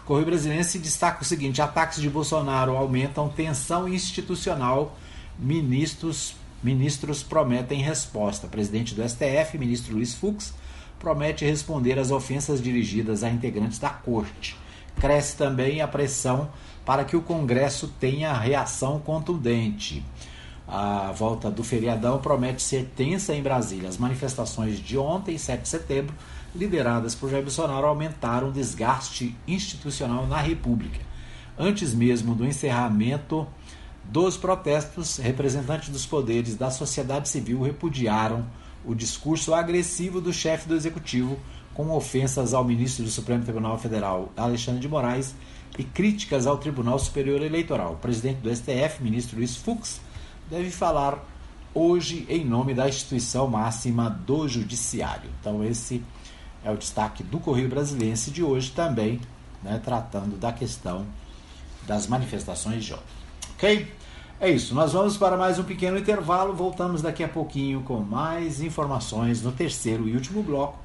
O Correio Brasiliense destaca o seguinte: ataques de Bolsonaro aumentam tensão institucional. Ministros ministros prometem resposta. Presidente do STF, ministro Luiz Fux, promete responder às ofensas dirigidas a integrantes da corte cresce também a pressão para que o Congresso tenha reação contundente. A volta do feriadão promete ser tensa em Brasília. As manifestações de ontem, 7 de setembro, lideradas por Jair Bolsonaro, aumentaram o desgaste institucional na República. Antes mesmo do encerramento dos protestos, representantes dos poderes da sociedade civil repudiaram o discurso agressivo do chefe do executivo com ofensas ao ministro do Supremo Tribunal Federal, Alexandre de Moraes, e críticas ao Tribunal Superior Eleitoral. O presidente do STF, ministro Luiz Fux, deve falar hoje em nome da instituição máxima do Judiciário. Então, esse é o destaque do Correio Brasiliense de hoje também, né, tratando da questão das manifestações de ontem. Ok? É isso, nós vamos para mais um pequeno intervalo. Voltamos daqui a pouquinho com mais informações no terceiro e último bloco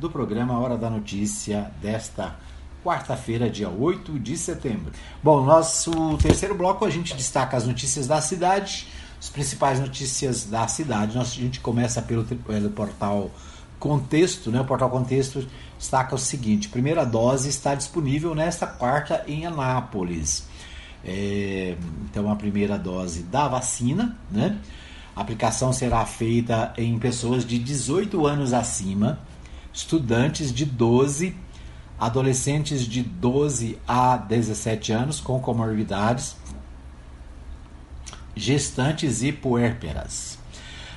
do programa Hora da Notícia desta quarta-feira, dia 8 de setembro. Bom, nosso terceiro bloco a gente destaca as notícias da cidade, as principais notícias da cidade. a gente começa pelo, pelo portal Contexto, né? O portal Contexto destaca o seguinte: primeira dose está disponível nesta quarta em Anápolis. É, então, a primeira dose da vacina, né? A aplicação será feita em pessoas de 18 anos acima estudantes de 12, adolescentes de 12 a 17 anos com comorbidades, gestantes e puérperas.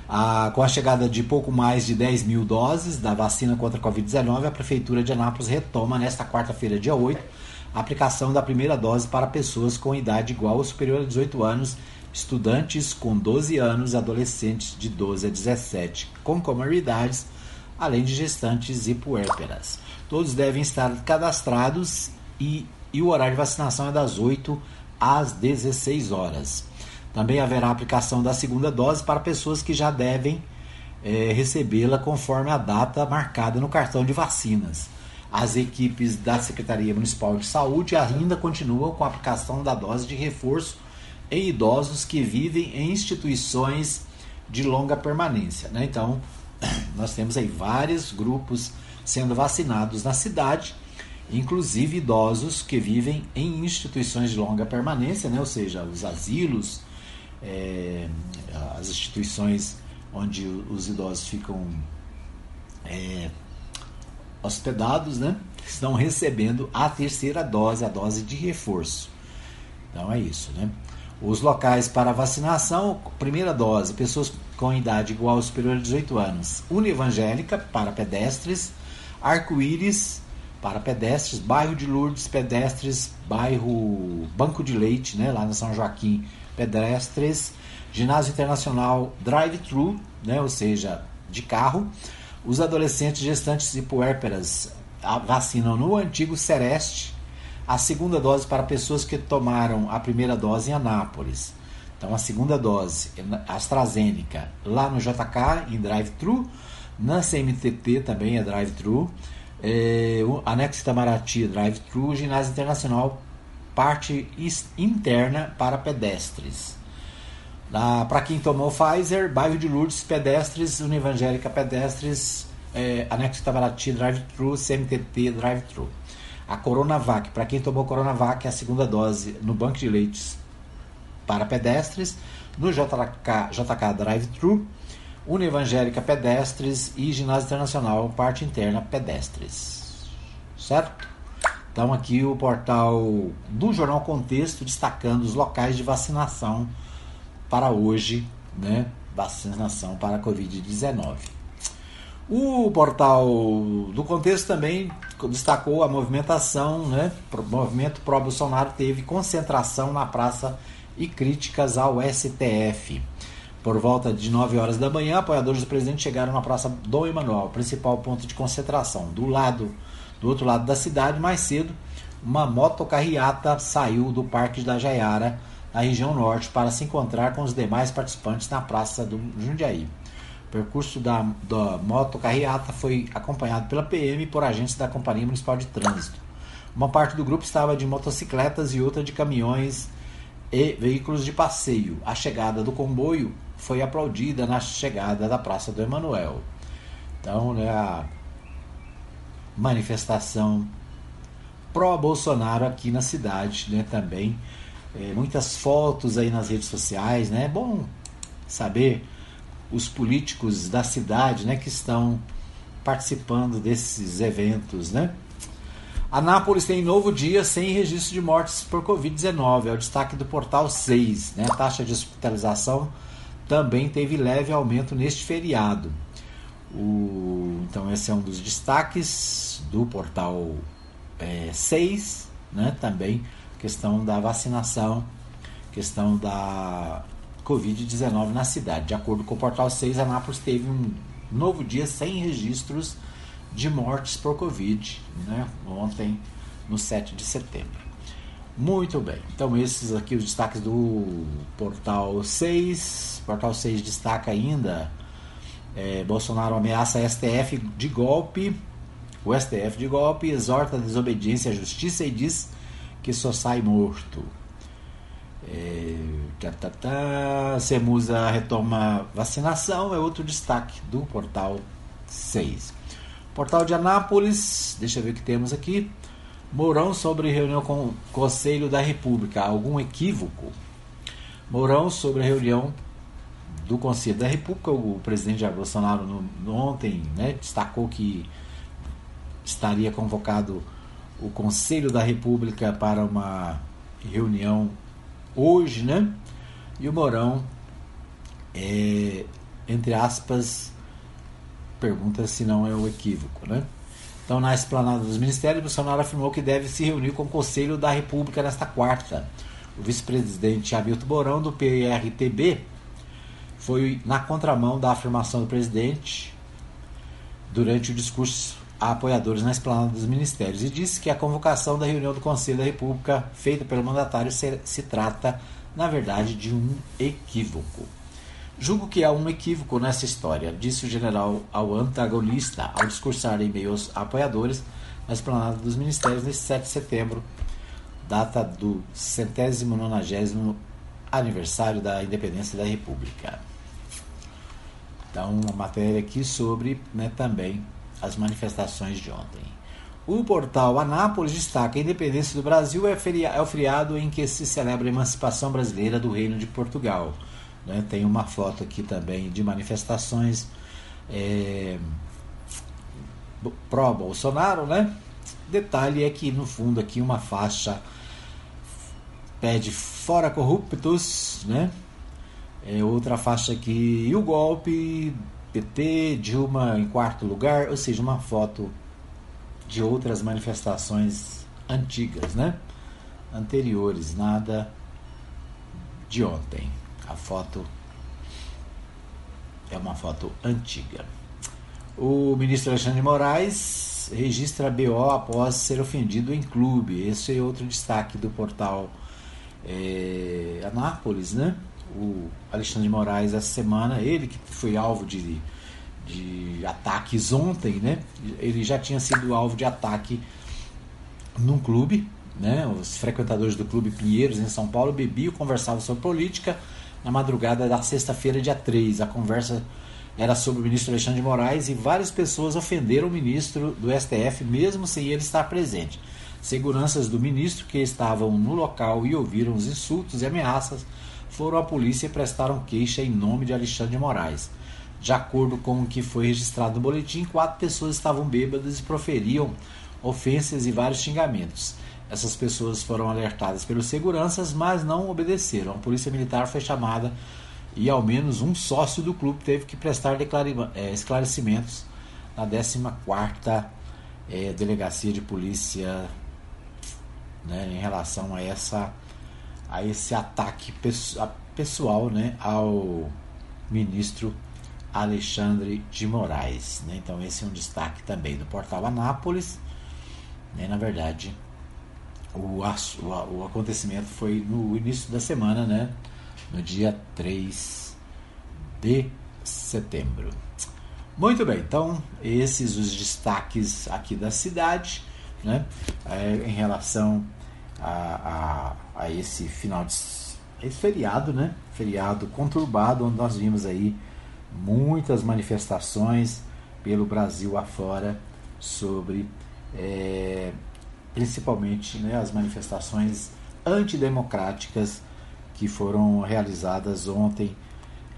Ah, com a chegada de pouco mais de 10 mil doses da vacina contra a Covid-19, a Prefeitura de Anápolis retoma nesta quarta-feira, dia 8, a aplicação da primeira dose para pessoas com idade igual ou superior a 18 anos, estudantes com 12 anos, adolescentes de 12 a 17 com comorbidades, além de gestantes e puérperas. Todos devem estar cadastrados e, e o horário de vacinação é das 8 às 16 horas. Também haverá aplicação da segunda dose para pessoas que já devem é, recebê-la conforme a data marcada no cartão de vacinas. As equipes da Secretaria Municipal de Saúde ainda continuam com a aplicação da dose de reforço em idosos que vivem em instituições de longa permanência. Né? Então, nós temos aí vários grupos sendo vacinados na cidade, inclusive idosos que vivem em instituições de longa permanência, né? ou seja, os asilos, é, as instituições onde os idosos ficam é, hospedados, né? Estão recebendo a terceira dose, a dose de reforço. Então é isso, né? Os locais para vacinação, primeira dose, pessoas com idade igual ou superior a 18 anos. Univangélica para pedestres, Arco-Íris para pedestres, bairro de Lourdes, pedestres, bairro Banco de Leite, né, lá na São Joaquim, pedestres, ginásio internacional drive-thru, né, ou seja, de carro, os adolescentes gestantes e puérperas vacinam no antigo Sereste a segunda dose para pessoas que tomaram a primeira dose em Anápolis. Então, a segunda dose, AstraZeneca, lá no JK, em drive-thru, na CMTT também é drive-thru, é, anexo Itamaraty, drive-thru, ginásio internacional, parte interna para pedestres. Para quem tomou Pfizer, bairro de Lourdes, pedestres, Univangélica pedestres, é, anexo Itamaraty, drive-thru, CMTT, drive-thru. A Coronavac, para quem tomou Coronavac, é a segunda dose no banco de leites para pedestres, no JK, JK drive-thru, Univangélica pedestres e Ginásio Internacional, parte interna pedestres. Certo? Então aqui o portal do Jornal Contexto destacando os locais de vacinação para hoje, né? Vacinação para a Covid-19. O portal do Contexto também destacou a movimentação, né? O movimento pró-Bolsonaro teve concentração na praça e críticas ao STF. Por volta de 9 horas da manhã, apoiadores do presidente chegaram na Praça Dom Emanuel, principal ponto de concentração. Do lado, do outro lado da cidade, mais cedo, uma motocarriata saiu do Parque da Jaiara na região norte para se encontrar com os demais participantes na Praça do Jundiaí. O percurso da, da moto carreata foi acompanhado pela PM e por agentes da Companhia Municipal de Trânsito. Uma parte do grupo estava de motocicletas e outra de caminhões e veículos de passeio. A chegada do comboio foi aplaudida na chegada da Praça do Emanuel. Então, né, a manifestação pró-Bolsonaro aqui na cidade, né, também é, muitas fotos aí nas redes sociais, né? É bom saber os políticos da cidade, né, que estão participando desses eventos, né? Anápolis tem novo dia sem registro de mortes por Covid-19, é o destaque do portal 6. Né? A taxa de hospitalização também teve leve aumento neste feriado. O, então, esse é um dos destaques do portal é, 6, né? também questão da vacinação, questão da Covid-19 na cidade. De acordo com o Portal 6, Anápolis teve um novo dia sem registros de mortes por Covid, né? ontem, no 7 de setembro. Muito bem, então esses aqui os destaques do Portal 6. Portal 6 destaca ainda: é, Bolsonaro ameaça STF de golpe. O STF de golpe exorta a desobediência à justiça e diz que só sai morto. É, tá, tá, tá. Semusa retoma vacinação, é outro destaque do portal 6. Portal de Anápolis, deixa eu ver o que temos aqui. Mourão sobre reunião com o Conselho da República. Algum equívoco? Mourão sobre a reunião do Conselho da República. O presidente Jair Bolsonaro no, no ontem né, destacou que estaria convocado o Conselho da República para uma reunião hoje, né? E o Mourão, é, entre aspas, pergunta se não é o equívoco, né? Então, na esplanada dos ministérios, Bolsonaro afirmou que deve se reunir com o Conselho da República nesta quarta. O vice-presidente Hamilton Mourão, do PRTB, foi na contramão da afirmação do presidente durante o discurso a apoiadores na esplanada dos ministérios e disse que a convocação da reunião do Conselho da República feita pelo mandatário se, se trata, na verdade, de um equívoco. Julgo que há um equívoco nessa história, disse o general ao antagonista ao discursar em meio aos apoiadores na esplanada dos ministérios neste 7 de setembro, data do centésimo nonagésimo aniversário da independência da República. Então, uma matéria aqui sobre né, também as manifestações de ontem. O portal Anápolis destaca: a independência do Brasil é, é o feriado em que se celebra a emancipação brasileira do Reino de Portugal. Né? Tem uma foto aqui também de manifestações é, pró-Bolsonaro, né? Detalhe é que no fundo aqui uma faixa pede fora corruptos, né? É outra faixa aqui e o golpe PT, Dilma em quarto lugar, ou seja, uma foto de outras manifestações antigas, né? Anteriores, nada de ontem. A foto é uma foto antiga. O ministro Alexandre de Moraes registra BO após ser ofendido em clube. Esse é outro destaque do portal é, Anápolis, né? O Alexandre de Moraes essa semana, ele que foi alvo de, de ataques ontem, né? Ele já tinha sido alvo de ataque num clube, né? Os frequentadores do clube Pinheiros em São Paulo bebiam, conversavam sobre política na madrugada da sexta-feira, dia 3. A conversa era sobre o ministro Alexandre de Moraes e várias pessoas ofenderam o ministro do STF, mesmo sem ele estar presente. Seguranças do ministro que estavam no local e ouviram os insultos e ameaças foram à polícia e prestaram queixa em nome de Alexandre de Moraes. De acordo com o que foi registrado no boletim, quatro pessoas estavam bêbadas e proferiam ofensas e vários xingamentos. Essas pessoas foram alertadas pelos seguranças, mas não obedeceram. A polícia militar foi chamada e ao menos um sócio do clube teve que prestar é, esclarecimentos na 14ª é, Delegacia de Polícia né, em relação a, essa, a esse ataque pessoal né, ao ministro Alexandre de Moraes. Né? Então esse é um destaque também do portal Anápolis. Né? Na verdade, o, o, o acontecimento foi no início da semana, né? no dia 3 de setembro. Muito bem, então esses os destaques aqui da cidade, né, é, em relação a, a, a, esse final de esse feriado, né, feriado conturbado, onde nós vimos aí muitas manifestações pelo Brasil afora sobre é, principalmente né, as manifestações antidemocráticas que foram realizadas ontem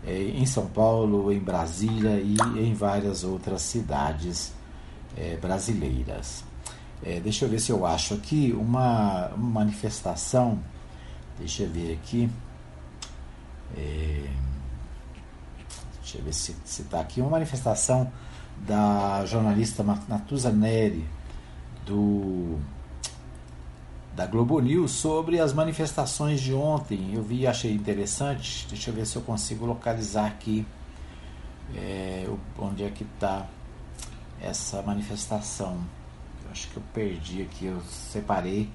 é, em São Paulo, em Brasília e em várias outras cidades é, brasileiras. É, deixa eu ver se eu acho aqui uma, uma manifestação. Deixa eu ver aqui. Deixa eu ver se está aqui. Uma manifestação da jornalista Natuza Neri, do da Globo News sobre as manifestações de ontem. Eu vi achei interessante. Deixa eu ver se eu consigo localizar aqui é, onde é que está essa manifestação. Eu acho que eu perdi aqui, eu separei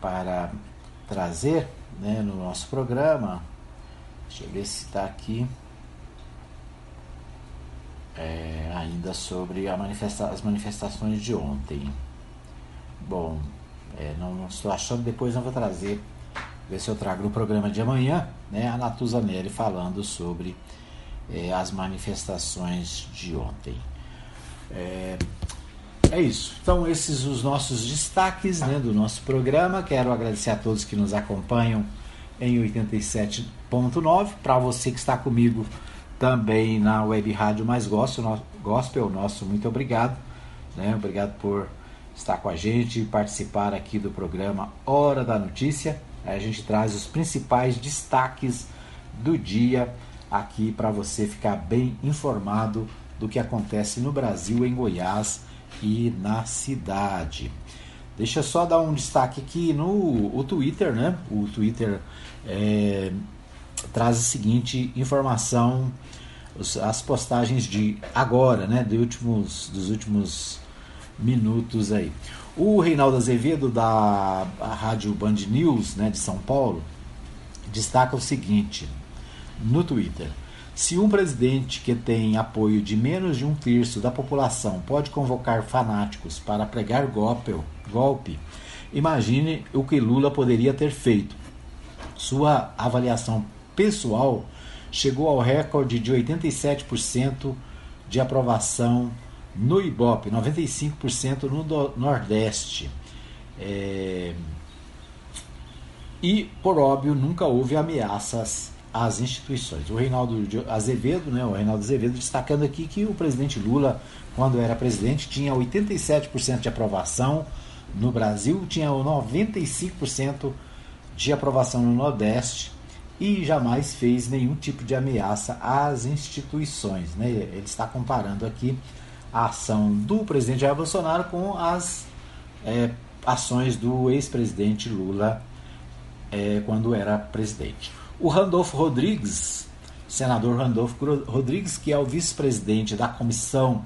para trazer né, no nosso programa. Deixa eu ver se está aqui. É, ainda sobre manifesta as manifestações de ontem. Bom, é, não, não, estou achando, depois eu vou trazer, ver se eu trago no programa de amanhã, né, a Natuza Neri falando sobre é, as manifestações de ontem. É, é, isso. Então, esses os nossos destaques né, do nosso programa. Quero agradecer a todos que nos acompanham em 87.9. Para você que está comigo também na Web Rádio Mais Gospel, Gospel nosso muito obrigado. Né? Obrigado por estar com a gente e participar aqui do programa Hora da Notícia. A gente traz os principais destaques do dia aqui para você ficar bem informado do que acontece no Brasil, em Goiás e na cidade. Deixa eu só dar um destaque aqui no o Twitter, né? O Twitter é, traz a seguinte informação, as postagens de agora, né? De últimos, dos últimos minutos aí. O Reinaldo Azevedo, da Rádio Band News, né, de São Paulo, destaca o seguinte no Twitter. Se um presidente que tem apoio de menos de um terço da população pode convocar fanáticos para pregar golpe, golpe, imagine o que Lula poderia ter feito. Sua avaliação pessoal chegou ao recorde de 87% de aprovação no Ibope, 95% no Nordeste. É... E, por óbvio, nunca houve ameaças às instituições. O Reinaldo Azevedo, né, o Reinaldo Azevedo destacando aqui que o presidente Lula, quando era presidente, tinha 87% de aprovação no Brasil, tinha 95% de aprovação no Nordeste e jamais fez nenhum tipo de ameaça às instituições. Né? Ele está comparando aqui a ação do presidente Jair Bolsonaro com as é, ações do ex-presidente Lula é, quando era presidente. O Randolfo Rodrigues, senador Randolfo Rodrigues, que é o vice-presidente da Comissão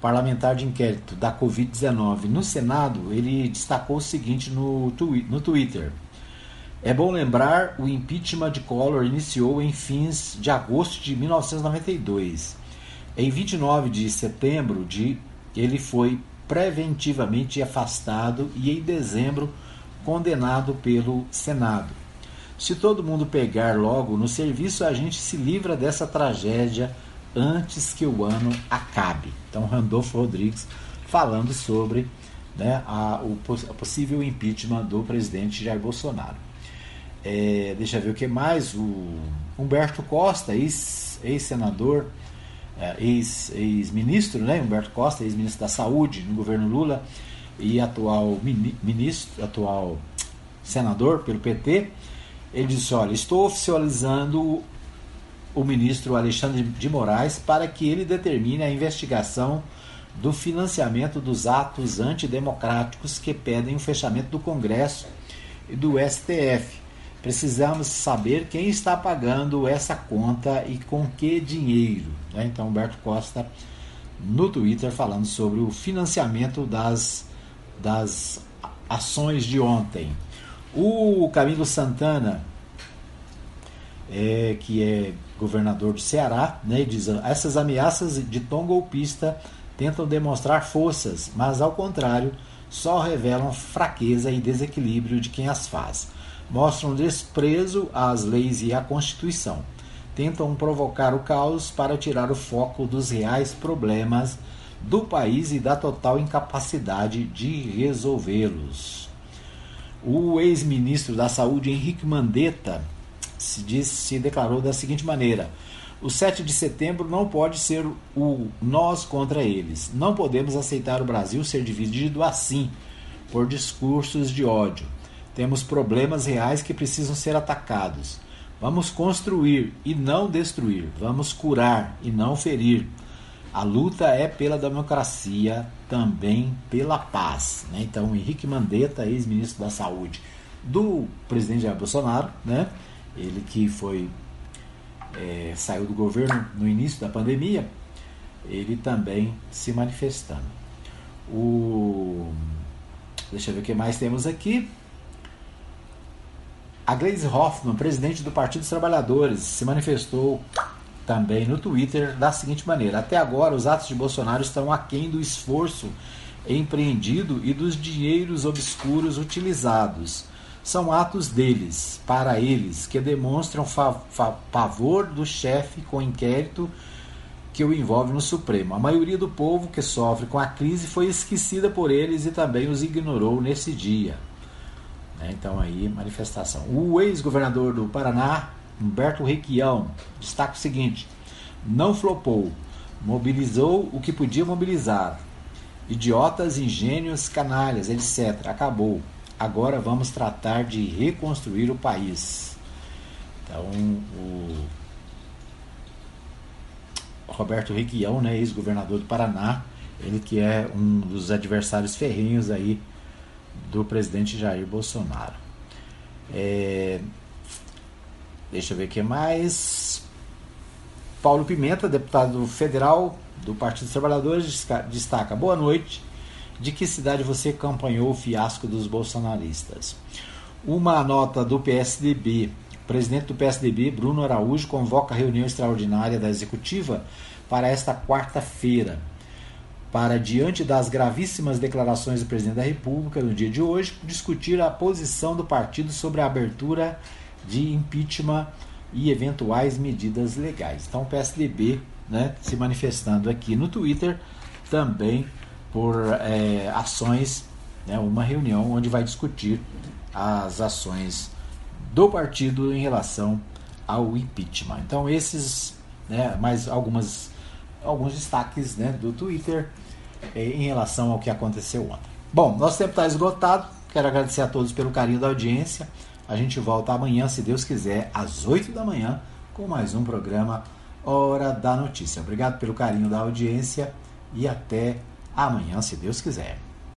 Parlamentar de Inquérito da Covid-19 no Senado, ele destacou o seguinte no, no Twitter. É bom lembrar, o impeachment de Collor iniciou em fins de agosto de 1992 em 29 de setembro, de, ele foi preventivamente afastado e em dezembro condenado pelo Senado. Se todo mundo pegar logo no serviço, a gente se livra dessa tragédia antes que o ano acabe. Então, Randolfo Rodrigues falando sobre né, a, o a possível impeachment do presidente Jair Bolsonaro. É, deixa eu ver o que mais. O Humberto Costa, ex-senador, ex é, ex-ministro, né, Humberto Costa, ex-ministro da Saúde no governo Lula e atual ministro, atual senador pelo PT, ele disse: Olha, estou oficializando o ministro Alexandre de Moraes para que ele determine a investigação do financiamento dos atos antidemocráticos que pedem o fechamento do Congresso e do STF. Precisamos saber quem está pagando essa conta e com que dinheiro. Né? Então, Humberto Costa no Twitter falando sobre o financiamento das, das ações de ontem. O Camilo Santana, é, que é governador do Ceará, né, diz: essas ameaças de tom golpista tentam demonstrar forças, mas ao contrário, só revelam fraqueza e desequilíbrio de quem as faz mostram desprezo às leis e à Constituição. Tentam provocar o caos para tirar o foco dos reais problemas do país e da total incapacidade de resolvê-los. O ex-ministro da Saúde, Henrique Mandetta, se, se declarou da seguinte maneira: o 7 de setembro não pode ser o nós contra eles. Não podemos aceitar o Brasil ser dividido assim, por discursos de ódio. Temos problemas reais que precisam ser atacados. Vamos construir e não destruir. Vamos curar e não ferir. A luta é pela democracia, também pela paz. Né? Então, Henrique Mandetta, ex-ministro da Saúde do presidente Jair Bolsonaro, né? ele que foi é, saiu do governo no início da pandemia, ele também se manifestando. O, deixa eu ver o que mais temos aqui. A Gleisi Hoffmann, presidente do Partido dos Trabalhadores, se manifestou também no Twitter da seguinte maneira: Até agora, os atos de Bolsonaro estão aquém do esforço empreendido e dos dinheiros obscuros utilizados. São atos deles, para eles, que demonstram pavor do chefe com inquérito que o envolve no Supremo. A maioria do povo que sofre com a crise foi esquecida por eles e também os ignorou nesse dia. Né? Então aí, manifestação. O ex-governador do Paraná, Humberto Requião, destaca o seguinte: não flopou, mobilizou o que podia mobilizar. Idiotas, ingênios, canalhas, etc. Acabou. Agora vamos tratar de reconstruir o país. Então, o Roberto Requião, né, ex-governador do Paraná, Ele que é um dos adversários ferrenhos aí do presidente Jair Bolsonaro. É, deixa eu ver o que mais. Paulo Pimenta, deputado federal do Partido dos Trabalhadores, destaca: Boa noite. De que cidade você acompanhou o fiasco dos bolsonaristas? Uma nota do PSDB. O presidente do PSDB, Bruno Araújo, convoca reunião extraordinária da executiva para esta quarta-feira. Para, diante das gravíssimas declarações do presidente da República no dia de hoje, discutir a posição do partido sobre a abertura de impeachment e eventuais medidas legais. Então, o PSDB né, se manifestando aqui no Twitter também por é, ações, né, uma reunião onde vai discutir as ações do partido em relação ao impeachment. Então, esses, né, mais algumas, alguns destaques né, do Twitter em relação ao que aconteceu ontem. Bom, nosso tempo está esgotado. Quero agradecer a todos pelo carinho da audiência. A gente volta amanhã, se Deus quiser, às 8 da manhã, com mais um programa Hora da Notícia. Obrigado pelo carinho da audiência e até amanhã, se Deus quiser.